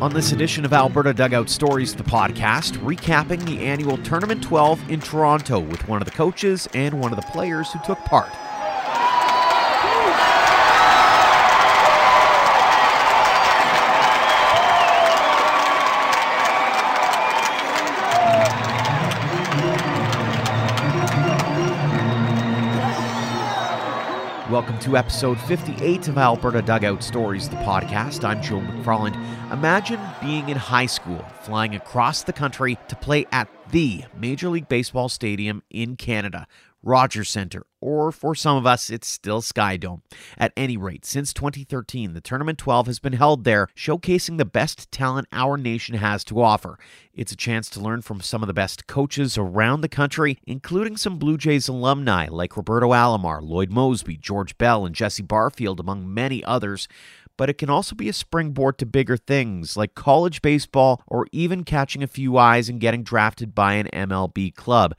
On this edition of Alberta Dugout Stories, the podcast, recapping the annual Tournament 12 in Toronto with one of the coaches and one of the players who took part. Welcome to episode 58 of Alberta Dugout Stories, the podcast. I'm Joe McFarland. Imagine being in high school, flying across the country to play at the Major League Baseball stadium in Canada, Rogers Centre, or for some of us, it's still Skydome. At any rate, since 2013, the Tournament 12 has been held there, showcasing the best talent our nation has to offer. It's a chance to learn from some of the best coaches around the country, including some Blue Jays alumni like Roberto Alomar, Lloyd Moseby, George Bell, and Jesse Barfield, among many others but it can also be a springboard to bigger things like college baseball or even catching a few eyes and getting drafted by an MLB club.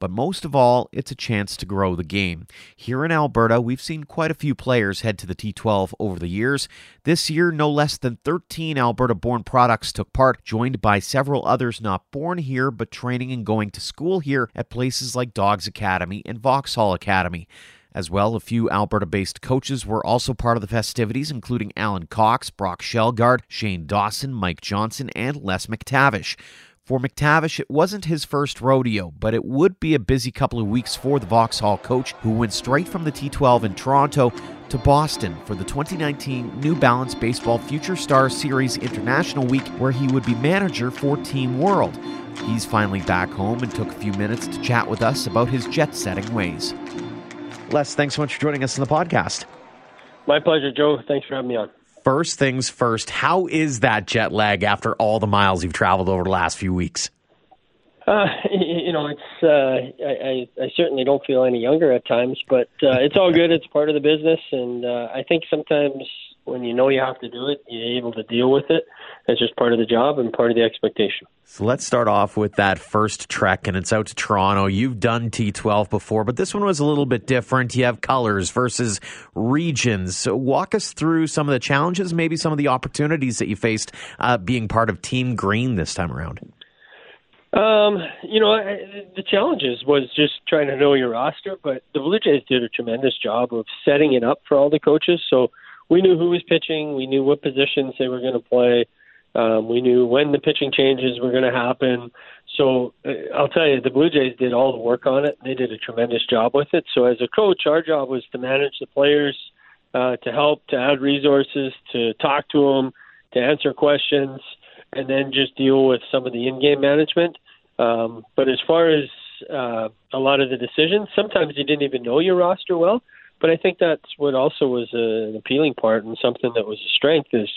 But most of all, it's a chance to grow the game. Here in Alberta, we've seen quite a few players head to the T12 over the years. This year, no less than 13 Alberta born products took part, joined by several others not born here but training and going to school here at places like Dawgs Academy and Vauxhall Academy. As well, a few Alberta based coaches were also part of the festivities, including Alan Cox, Brock Shelgard, Shane Dawson, Mike Johnson, and Les McTavish. For McTavish, it wasn't his first rodeo, but it would be a busy couple of weeks for the Vauxhall coach, who went straight from the T12 in Toronto to Boston for the 2019 New Balance Baseball Future Stars Series International Week, where he would be manager for Team World. He's finally back home and took a few minutes to chat with us about his jet setting ways. Les, thanks so much for joining us on the podcast. My pleasure, Joe. Thanks for having me on first things first, how is that jet lag after all the miles you've traveled over the last few weeks? Uh, you know, it's uh, I, I certainly don't feel any younger at times, but uh, it's all good. It's part of the business, and uh, I think sometimes when you know you have to do it, you're able to deal with it. It's just part of the job and part of the expectation. So let's start off with that first trek, and it's out to Toronto. You've done T12 before, but this one was a little bit different. You have colors versus regions. So walk us through some of the challenges, maybe some of the opportunities that you faced uh, being part of Team Green this time around. Um, you know, the challenges was just trying to know your roster, but the Blue Jays did a tremendous job of setting it up for all the coaches. So we knew who was pitching, we knew what positions they were going to play, um, we knew when the pitching changes were going to happen. So uh, I'll tell you, the Blue Jays did all the work on it. They did a tremendous job with it. So as a coach, our job was to manage the players, uh, to help, to add resources, to talk to them, to answer questions, and then just deal with some of the in-game management. Um, but as far as uh, a lot of the decisions, sometimes you didn't even know your roster well. But I think that's what also was a, an appealing part and something that was a strength is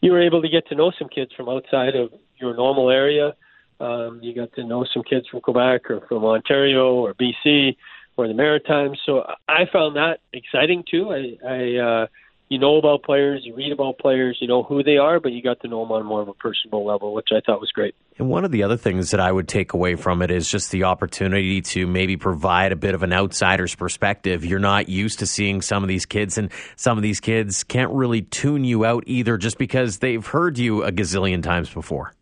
you were able to get to know some kids from outside of your normal area. Um, you got to know some kids from Quebec or from Ontario or BC or the Maritimes. So I found that exciting too. I, I uh, you know about players, you read about players, you know who they are, but you got to know them on more of a personal level, which I thought was great. And one of the other things that I would take away from it is just the opportunity to maybe provide a bit of an outsider's perspective. You're not used to seeing some of these kids, and some of these kids can't really tune you out either just because they've heard you a gazillion times before.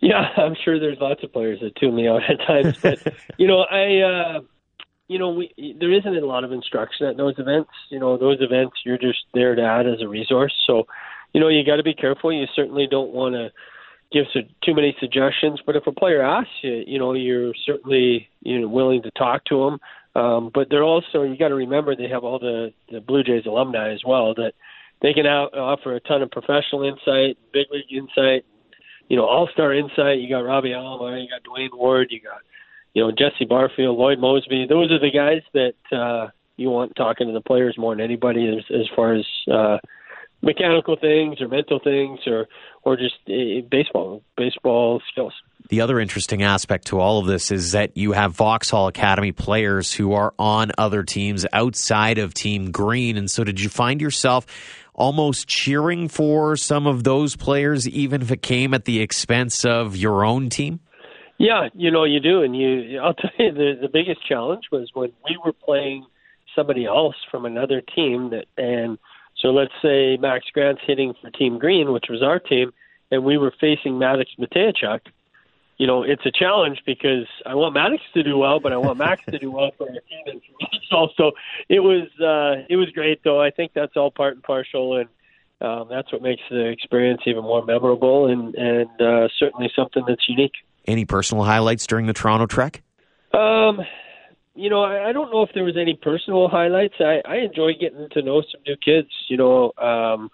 Yeah, I'm sure there's lots of players that tune me out at times, but you know, I. Uh, you know, we there isn't a lot of instruction at those events. You know, those events you're just there to add as a resource. So, you know, you got to be careful. You certainly don't want to give su- too many suggestions. But if a player asks you, you know, you're certainly you know willing to talk to them. Um, but they're also you got to remember they have all the the Blue Jays alumni as well that they can out, offer a ton of professional insight, big league insight, you know, all star insight. You got Robbie Alomar, you got Duane Ward, you got you know, Jesse Barfield, Lloyd Moseby, those are the guys that uh, you want talking to the players more than anybody as, as far as uh, mechanical things or mental things or or just uh, baseball baseball skills. The other interesting aspect to all of this is that you have Vauxhall Academy players who are on other teams outside of Team Green, and so did you find yourself almost cheering for some of those players, even if it came at the expense of your own team? Yeah, you know you do, and you. I'll tell you the the biggest challenge was when we were playing somebody else from another team that, and So let's say Max Grant's hitting for Team Green, which was our team, and we were facing Maddox Mateychuk. You know, it's a challenge because I want Maddox to do well, but I want Max to do well for our team and for us also. It was uh, it was great though. I think that's all part and parcel, and um, that's what makes the experience even more memorable and and uh, certainly something that's unique. Any personal highlights during the Toronto trek? Um, you know, I, I don't know if there was any personal highlights. I, I enjoy getting to know some new kids. You know, um,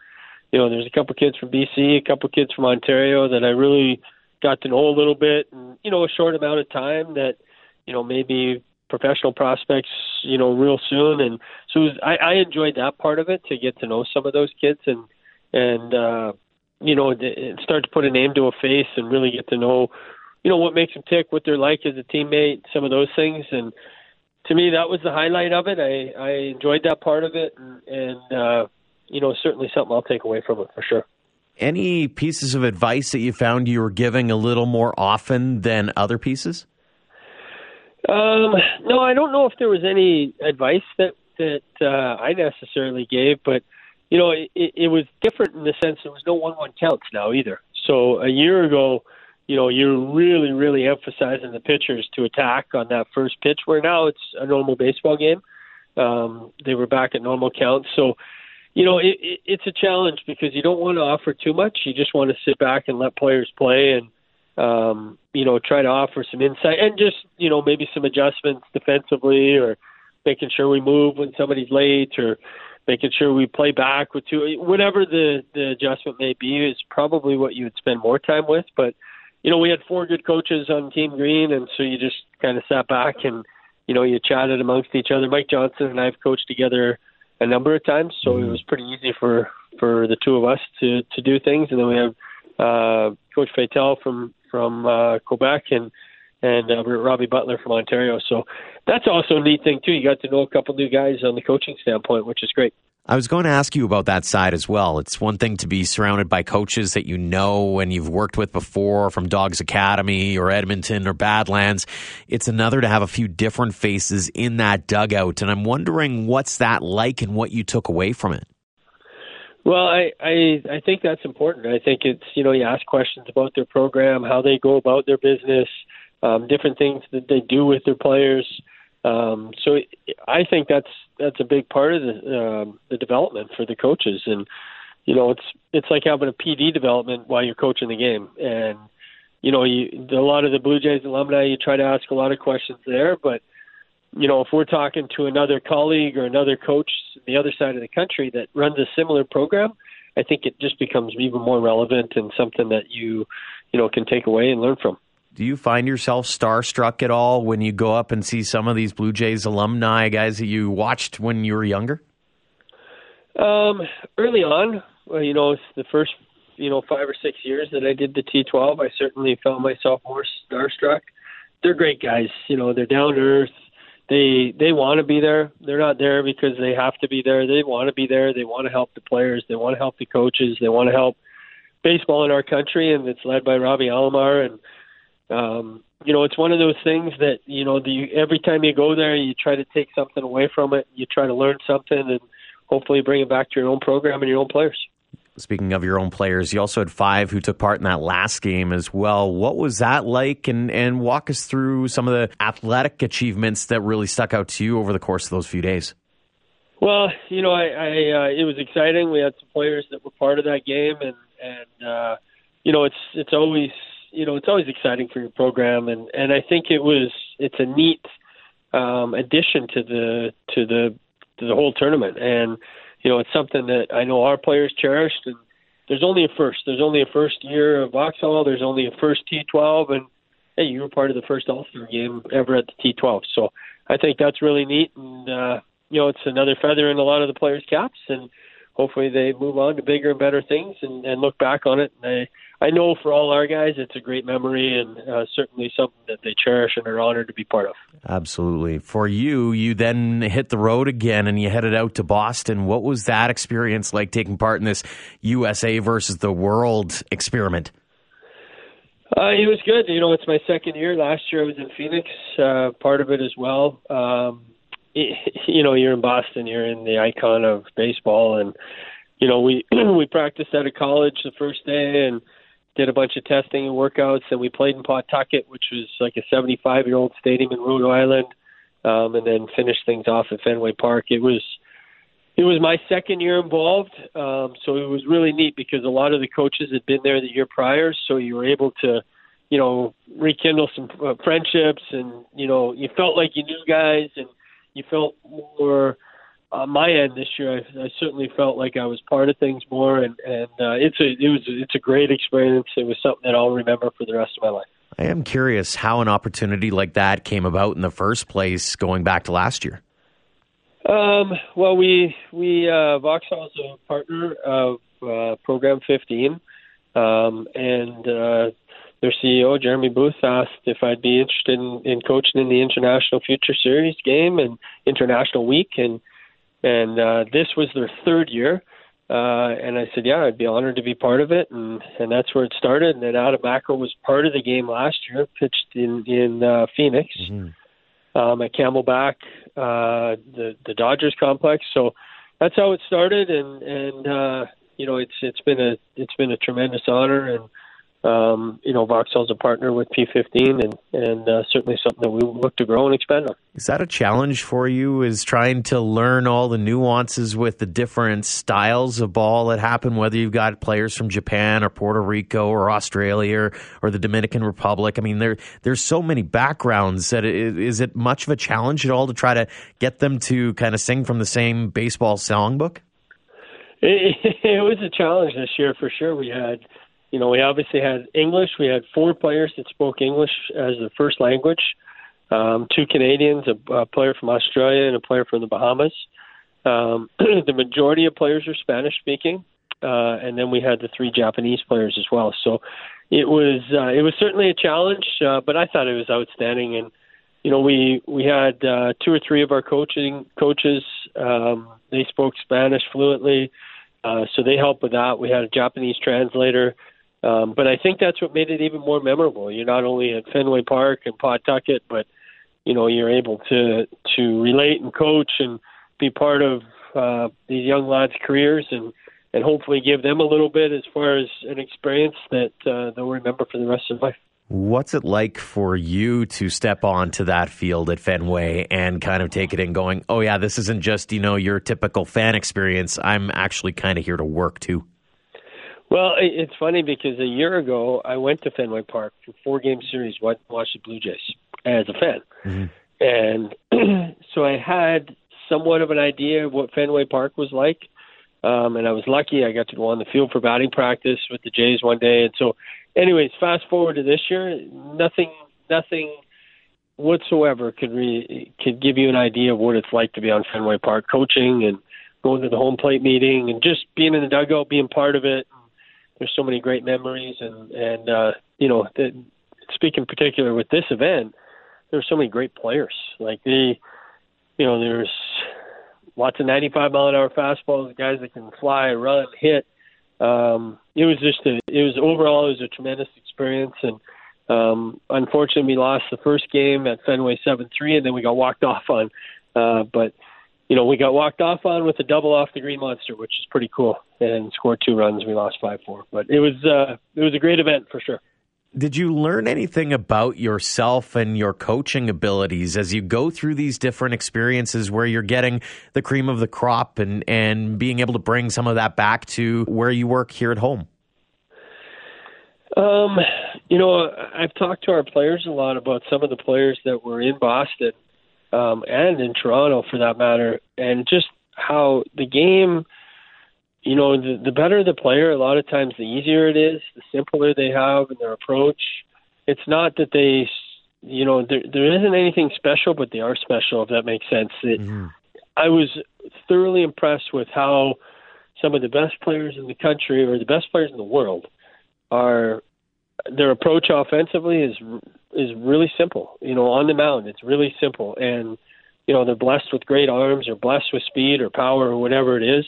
you know, there's a couple kids from BC, a couple kids from Ontario that I really got to know a little bit, and you know, a short amount of time that, you know, maybe professional prospects, you know, real soon. And so was, I, I enjoyed that part of it to get to know some of those kids and and uh, you know, start to put a name to a face and really get to know, you know, what makes them tick, what they're like as a teammate, some of those things, and to me, that was the highlight of it. I, I enjoyed that part of it, and, and uh, you know, certainly something I'll take away from it for sure. Any pieces of advice that you found you were giving a little more often than other pieces? Um, no, I don't know if there was any advice that that uh, I necessarily gave, but you know, it, it was different in the sense there was no one-one counts now either. So a year ago, you know, you're really, really emphasizing the pitchers to attack on that first pitch. Where now it's a normal baseball game. Um, they were back at normal counts, so you know it, it, it's a challenge because you don't want to offer too much. You just want to sit back and let players play and um, you know try to offer some insight and just you know maybe some adjustments defensively or making sure we move when somebody's late or making sure we play back with two whatever the the adjustment may be is probably what you would spend more time with but you know, we had four good coaches on Team Green, and so you just kind of sat back and, you know, you chatted amongst each other. Mike Johnson and I have coached together a number of times, so it was pretty easy for for the two of us to to do things. And then we have uh, Coach Fatel from from uh, Quebec and and uh, Robbie Butler from Ontario. So that's also a neat thing too. You got to know a couple new guys on the coaching standpoint, which is great. I was going to ask you about that side as well. It's one thing to be surrounded by coaches that you know and you've worked with before from Dawgs Academy or Edmonton or Badlands. It's another to have a few different faces in that dugout. And I'm wondering what's that like and what you took away from it. Well, I, I I think that's important. I think it's you know you ask questions about their program, how they go about their business, um, different things that they do with their players. Um, so I think that's that's a big part of the um, the development for the coaches, and you know it's it's like having a PD development while you're coaching the game, and you know you a lot of the Blue Jays alumni you try to ask a lot of questions there, but you know if we're talking to another colleague or another coach the other side of the country that runs a similar program, I think it just becomes even more relevant and something that you you know can take away and learn from do you find yourself starstruck at all when you go up and see some of these Blue Jays alumni guys that you watched when you were younger? Um, early on, well, you know, the first you know five or six years that I did the T12, I certainly found myself more starstruck. They're great guys. You know, they're down to earth. They they want to be there. They're not there because they have to be there. They want to be there. They want to help the players. They want to help the coaches. They want to help baseball in our country, and it's led by Robbie Alomar and um, you know, it's one of those things that you know, the every time you go there, you try to take something away from it. You try to learn something, and hopefully bring it back to your own program and your own players. Speaking of your own players, you also had five who took part in that last game as well. What was that like? And and walk us through some of the athletic achievements that really stuck out to you over the course of those few days. Well, you know, I, I uh, it was exciting. We had some players that were part of that game, and and uh, you know, it's it's always you know it's always exciting for your program, and and I think it was it's a neat um, addition to the to the to the whole tournament, and you know it's something that I know our players cherished. And there's only a first. There's only a first year of Vauxhall. There's only a first T12, and hey, you were part of the first All Star game ever at the T12. So I think that's really neat, and uh, you know it's another feather in a lot of the players' caps, and hopefully they move on to bigger and better things and, and look back on it. And they I know for all our guys, it's a great memory and uh, certainly something that they cherish and are honored to be part of. Absolutely. For you, you then hit the road again and you headed out to Boston. What was that experience like taking part in this USA versus the world experiment? Uh, it was good. You know, it's my second year. Last year I was in Phoenix, uh, part of it as well. Um, it, you know, you're in Boston, you're in the icon of baseball, and you know, we we practiced out of college the first day and did a bunch of testing and workouts, and we played in Pawtucket, which was like a 75 year old stadium in Rhode Island, um, and then finished things off at Fenway Park. It was it was my second year involved, um, so it was really neat because a lot of the coaches had been there the year prior, so you were able to, you know, rekindle some uh, friendships, and you know, you felt like you knew guys, and you felt more on my end this year, I, I certainly felt like I was part of things more, and and uh, it's a it was it's a great experience. It was something that I'll remember for the rest of my life. I am curious how an opportunity like that came about in the first place, going back to last year. Um, well, we we uh, Vauxhall is a partner of uh, Program 15, um, and uh, their CEO Jeremy Booth asked if I'd be interested in, in coaching in the International Future Series game and International Week, and and uh, this was their third year. Uh, and I said, yeah, I'd be honored to be part of it, and and that's where it started. And then Adam Macko was part of the game last year, pitched in in uh, Phoenix mm-hmm. um, at Camelback, uh, the the Dodgers complex. So that's how it started, and and uh, you know it's it's been a it's been a tremendous honor, and um, you know, Vauxhall's a partner with P15 and, and uh, certainly something that we look to grow and expand on. Is that a challenge for you? Is trying to learn all the nuances with the different styles of ball that happen, whether you've got players from Japan or Puerto Rico or Australia or, or the Dominican Republic? I mean, there there's so many backgrounds that it, is it much of a challenge at all to try to get them to kind of sing from the same baseball songbook? It, it was a challenge this year for sure. We had you know, we obviously had English. We had four players that spoke English as the first language. Um, two Canadians, a, a player from Australia, and a player from the Bahamas. Um, the majority of players are Spanish speaking, uh, and then we had the three Japanese players as well. So it was uh, it was certainly a challenge, uh, but I thought it was outstanding. And you know, we we had uh, two or three of our coaching coaches. Um, they spoke Spanish fluently, uh, so they helped with that. We had a Japanese translator. Um, but I think that's what made it even more memorable. You're not only at Fenway Park and Pawtucket, but you know you're able to to relate and coach and be part of uh, these young lads' careers and and hopefully give them a little bit as far as an experience that uh, they'll remember for the rest of their life. What's it like for you to step onto that field at Fenway and kind of take it in going, oh, yeah, this isn't just, you know, your typical fan experience. I'm actually kind of here to work too? Well, it's funny because a year ago I went to Fenway Park for four game series, watched the Blue Jays as a fan, mm-hmm. and so I had somewhat of an idea of what Fenway Park was like. Um, and I was lucky; I got to go on the field for batting practice with the Jays one day. And so, anyways, fast forward to this year, nothing, nothing whatsoever could re- could give you an idea of what it's like to be on Fenway Park coaching and going to the home plate meeting and just being in the dugout, being part of it there's so many great memories and and uh, you know the, speak in particular with this event there's so many great players. Like the you know there's lots of 95 mile an hour fastballs guys that can fly run hit. Um it was just a it was overall it was a tremendous experience. And um unfortunately we lost the first game at Fenway 7-3 and then we got walked off on uh but you know, we got walked off on with a double off the Green Monster, which is pretty cool, and scored two runs. We lost five four, but it was uh, it was a great event for sure. Did you learn anything about yourself and your coaching abilities as you go through these different experiences where you're getting the cream of the crop and, and being able to bring some of that back to where you work here at home? Um, you know, I've talked to our players a lot about some of the players that were in Boston um, and in Toronto for that matter, and just how the game, you know, the, the better the player, a lot of times the easier it is, the simpler they have in their approach. It's not that they, you know, there there isn't anything special, but they are special. If that makes sense. It, mm-hmm. I was thoroughly impressed with how some of the best players in the country or the best players in the world are their approach offensively is is really simple. You know, on the mound, it's really simple, and you know they're blessed with great arms, or blessed with speed, or power, or whatever it is.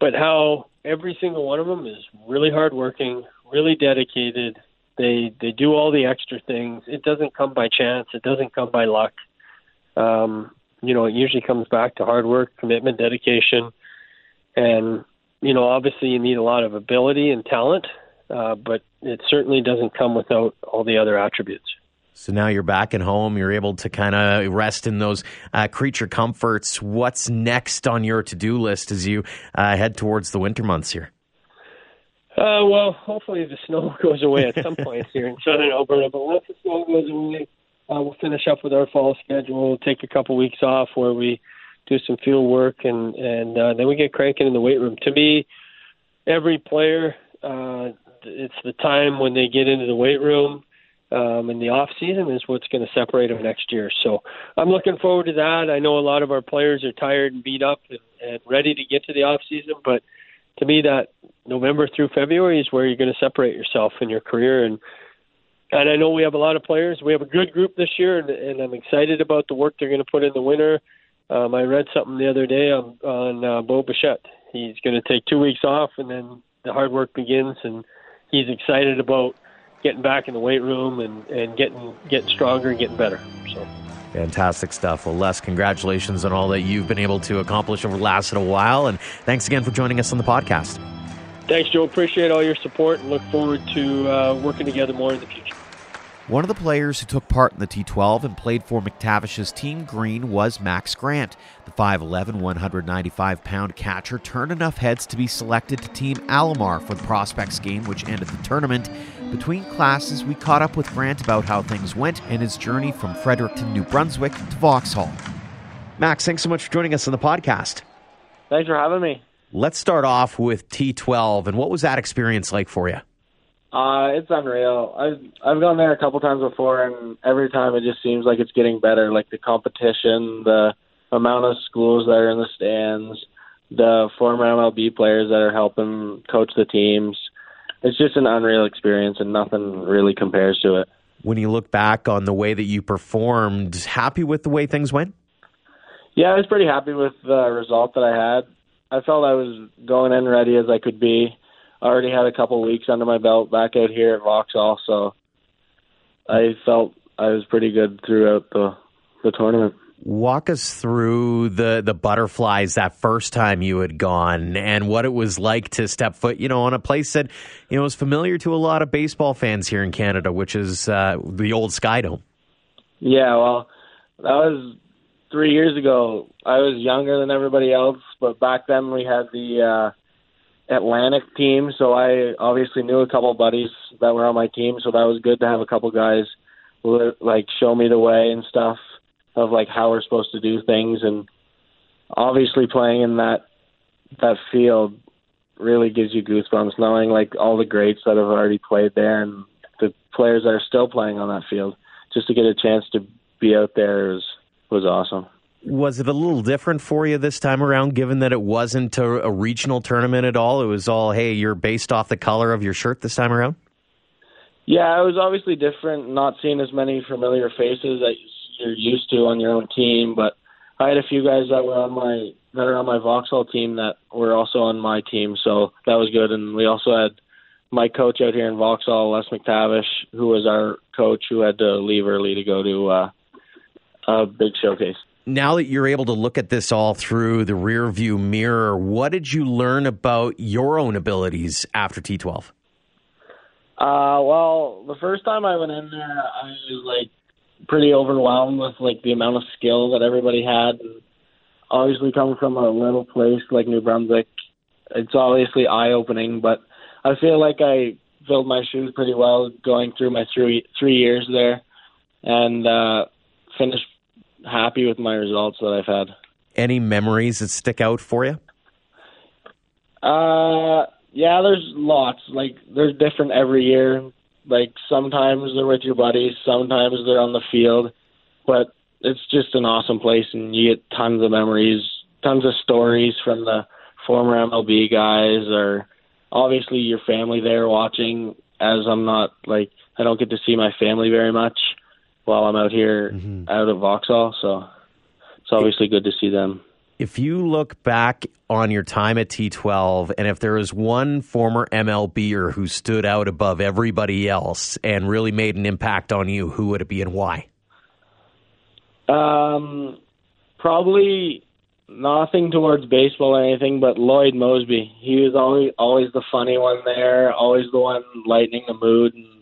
But how every single one of them is really hardworking, really dedicated. They they do all the extra things. It doesn't come by chance. It doesn't come by luck. Um, you know, it usually comes back to hard work, commitment, dedication, and you know, obviously you need a lot of ability and talent, uh, but it certainly doesn't come without all the other attributes. So now you're back at home. You're able to kind of rest in those uh, creature comforts. What's next on your to do list as you uh, head towards the winter months here? Uh, well, hopefully the snow goes away at some point here in southern Alberta. But once the snow goes away, uh, we'll finish up with our fall schedule. We'll take a couple weeks off where we do some field work, and and uh, then we get cranking in the weight room. To me, every player, uh, it's the time when they get into the weight room um, in the off season is what's going to separate them next year. So I'm looking forward to that. I know a lot of our players are tired and beat up and, and ready to get to the off season, but to me, that November through February is where you're going to separate yourself in your career. And and I know we have a lot of players. We have a good group this year, and, and I'm excited about the work they're going to put in the winter. Um, I read something the other day on on uh, Bo Bichette. He's going to take two weeks off, and then the hard work begins. And he's excited about getting back in the weight room and, and getting getting stronger and getting better. So. Fantastic stuff. Well, Les, congratulations on all that you've been able to accomplish over the last little while. And thanks again for joining us on the podcast. Thanks, Joe. Appreciate all your support and look forward to uh, working together more in the future. One of the players who took part in the T12 and played for McTavish's Team Green was Max Grant. The 5'11, 195 pound catcher turned enough heads to be selected to Team Alomar for the Prospects game, which ended the tournament. Between classes, we caught up with Grant about how things went and his journey from Fredericton, New Brunswick to Vauxhall. Max, thanks so much for joining us on the podcast. Thanks for having me. Let's start off with T12, and what was that experience like for you? Uh, it's unreal. I've I've gone there a couple times before, and every time it just seems like it's getting better. Like the competition, the amount of schools that are in the stands, the former MLB players that are helping coach the teams. It's just an unreal experience, and nothing really compares to it. When you look back on the way that you performed, happy with the way things went? Yeah, I was pretty happy with the result that I had. I felt I was going in ready as I could be already had a couple weeks under my belt back out here at Vauxhall, so I felt I was pretty good throughout the the tournament. Walk us through the the butterflies that first time you had gone and what it was like to step foot, you know, on a place that you know is familiar to a lot of baseball fans here in Canada, which is uh, the old Skydome. Yeah, well, that was three years ago. I was younger than everybody else, but back then we had the uh, Atlantic team, so I obviously knew a couple buddies that were on my team, so that was good to have a couple guys like show me the way and stuff of like how we're supposed to do things and obviously playing in that that field really gives you goosebumps knowing like all the greats that have already played there and the players that are still playing on that field. Just to get a chance to be out there was was awesome was it a little different for you this time around, given that it wasn't a, a, regional tournament at all? It was all, hey, you're based off the color of your shirt this time around? Yeah, it was obviously different, not seeing as many familiar faces that you're used to on your own team. But I had a few guys that were on my that are on my Vauxhall team that were also on my team, so that was good. And we also had my coach out here in Vauxhall, Les McTavish, who was our coach, who had to leave early to go to uh, a big showcase now that you're able to look at this all through the rear view mirror, what did you learn about your own abilities after T12? Uh, well, the first time I went in there, I was like pretty overwhelmed with like the amount of skill that everybody had. Obviously, coming from a little place like New Brunswick, it's obviously eye opening. But I feel like I filled my shoes pretty well going through my three three years there, and uh, finished happy with my results that I've had. Any memories that stick out for you? Uh, yeah, there's lots. Like they're different every year. Like sometimes they're with your buddies, sometimes they're on the field, but it's just an awesome place, and you get tons of memories, tons of stories from the former MLB guys, or obviously your family there watching. As I'm not like I don't get to see my family very much, while I'm out here mm-hmm. out of Vauxhall. So it's obviously good to see them. If you look back on your time at T12, and if there is one former MLBer who stood out above everybody else and really made an impact on you, who would it be and why? Um, probably nothing towards baseball or anything, but Lloyd Moseby. He was always always the funny one there, always the one lightening the mood, and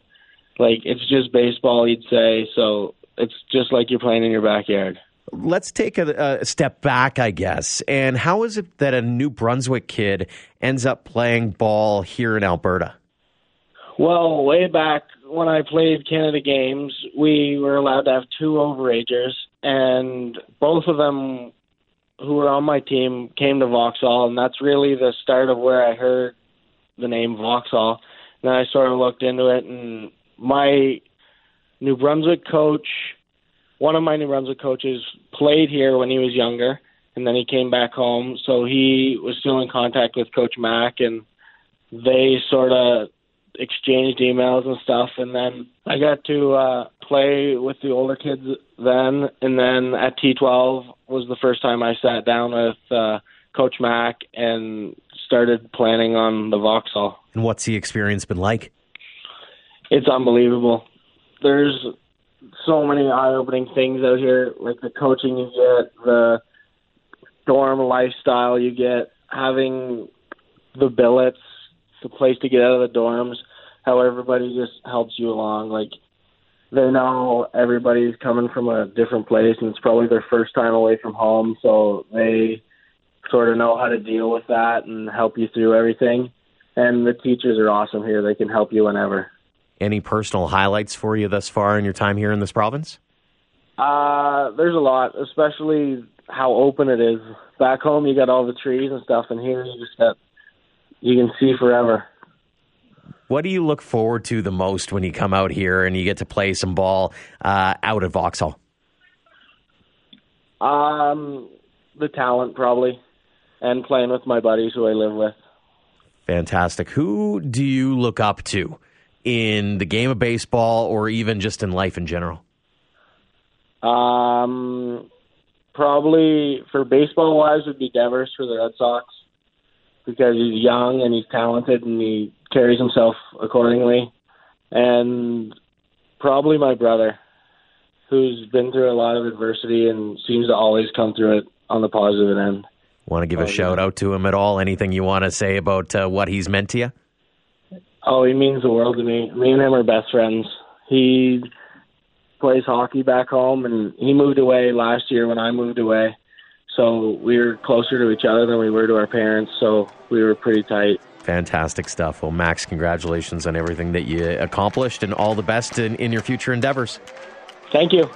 like it's just baseball, he'd say. So it's just like you're playing in your backyard. Let's take a, a, step back, I guess. And how is it that a New Brunswick kid ends up playing ball here in Alberta? Well, way back when I played Canada Games, we were allowed to have two overagers, and both of them who were on my team came to Vauxhall, and that's really the start of where I heard the name Vauxhall. And then I sort of looked into it, and my New Brunswick coach, one of my New Brunswick coaches, played here when he was younger, and then he came back home. So he was still in contact with Coach Mack, and they sort of exchanged emails and stuff. And then I got to uh, play with the older kids then, and then at T12 was the first time I sat down with uh, Coach Mack and started planning on the Vauxhall. And what's the experience been like? It's unbelievable. There's so many eye-opening things out here, like the coaching you get, the dorm lifestyle you get, having the billets, the place to get out of the dorms, how everybody just helps you along. Like they know everybody's coming from a different place and it's probably their first time away from home, so they sort of know how to deal with that and help you through everything. And the teachers are awesome here. They can help you whenever. Any personal highlights for you thus far in your time here in this province? Uh, there's a lot, especially how open it is. Back home, you got all the trees and stuff, and here you just got you can see forever. What do you look forward to the most when you come out here and you get to play some ball uh, out at Vauxhall? Um, the talent probably, and playing with my buddies who I live with. Fantastic. Who do you look up to in the game of baseball or even just in life in general? Um, probably for baseball wise would be Devers for the Red Sox because he's young and he's talented and he carries himself accordingly. And probably my brother, who's been through a lot of adversity and seems to always come through it on the positive end. Want to give a shout out to him at all? Anything you want to say about uh, what he's meant to you? Oh, he means the world to me. Me and him are best friends. He plays hockey back home, and he moved away last year when I moved away. So we were closer to each other than we were to our parents. So we were pretty tight. Fantastic stuff. Well, Max, congratulations on everything that you accomplished, and all the best in, in your future endeavors. Thank you.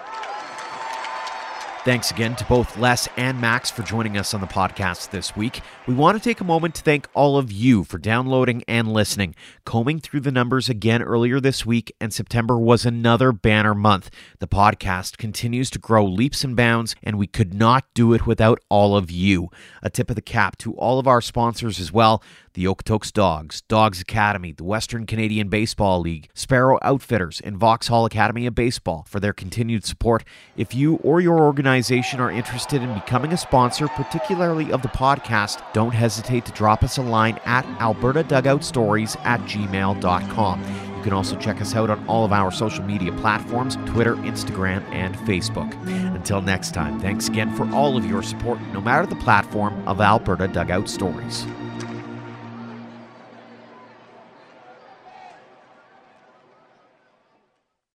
Thanks again to both Les and Max for joining us on the podcast this week. We want to take a moment to thank all of you for downloading and listening. Combing through the numbers again earlier this week, and September was another banner month. The podcast continues to grow leaps and bounds, and we could not do it without all of you. A tip of the cap to all of our sponsors as well the Okotoks Dawgs, Dawgs Academy, the Western Canadian Baseball League, Sparrow Outfitters, and Vauxhall Academy of Baseball for their continued support. If you or your organization are interested in becoming a sponsor, particularly of the podcast, don't hesitate to drop us a line at albertadugoutstories at gmail.com. You can also check us out on all of our social media platforms Twitter, Instagram, and Facebook. Until next time, thanks again for all of your support, no matter the platform of Alberta Dugout Stories.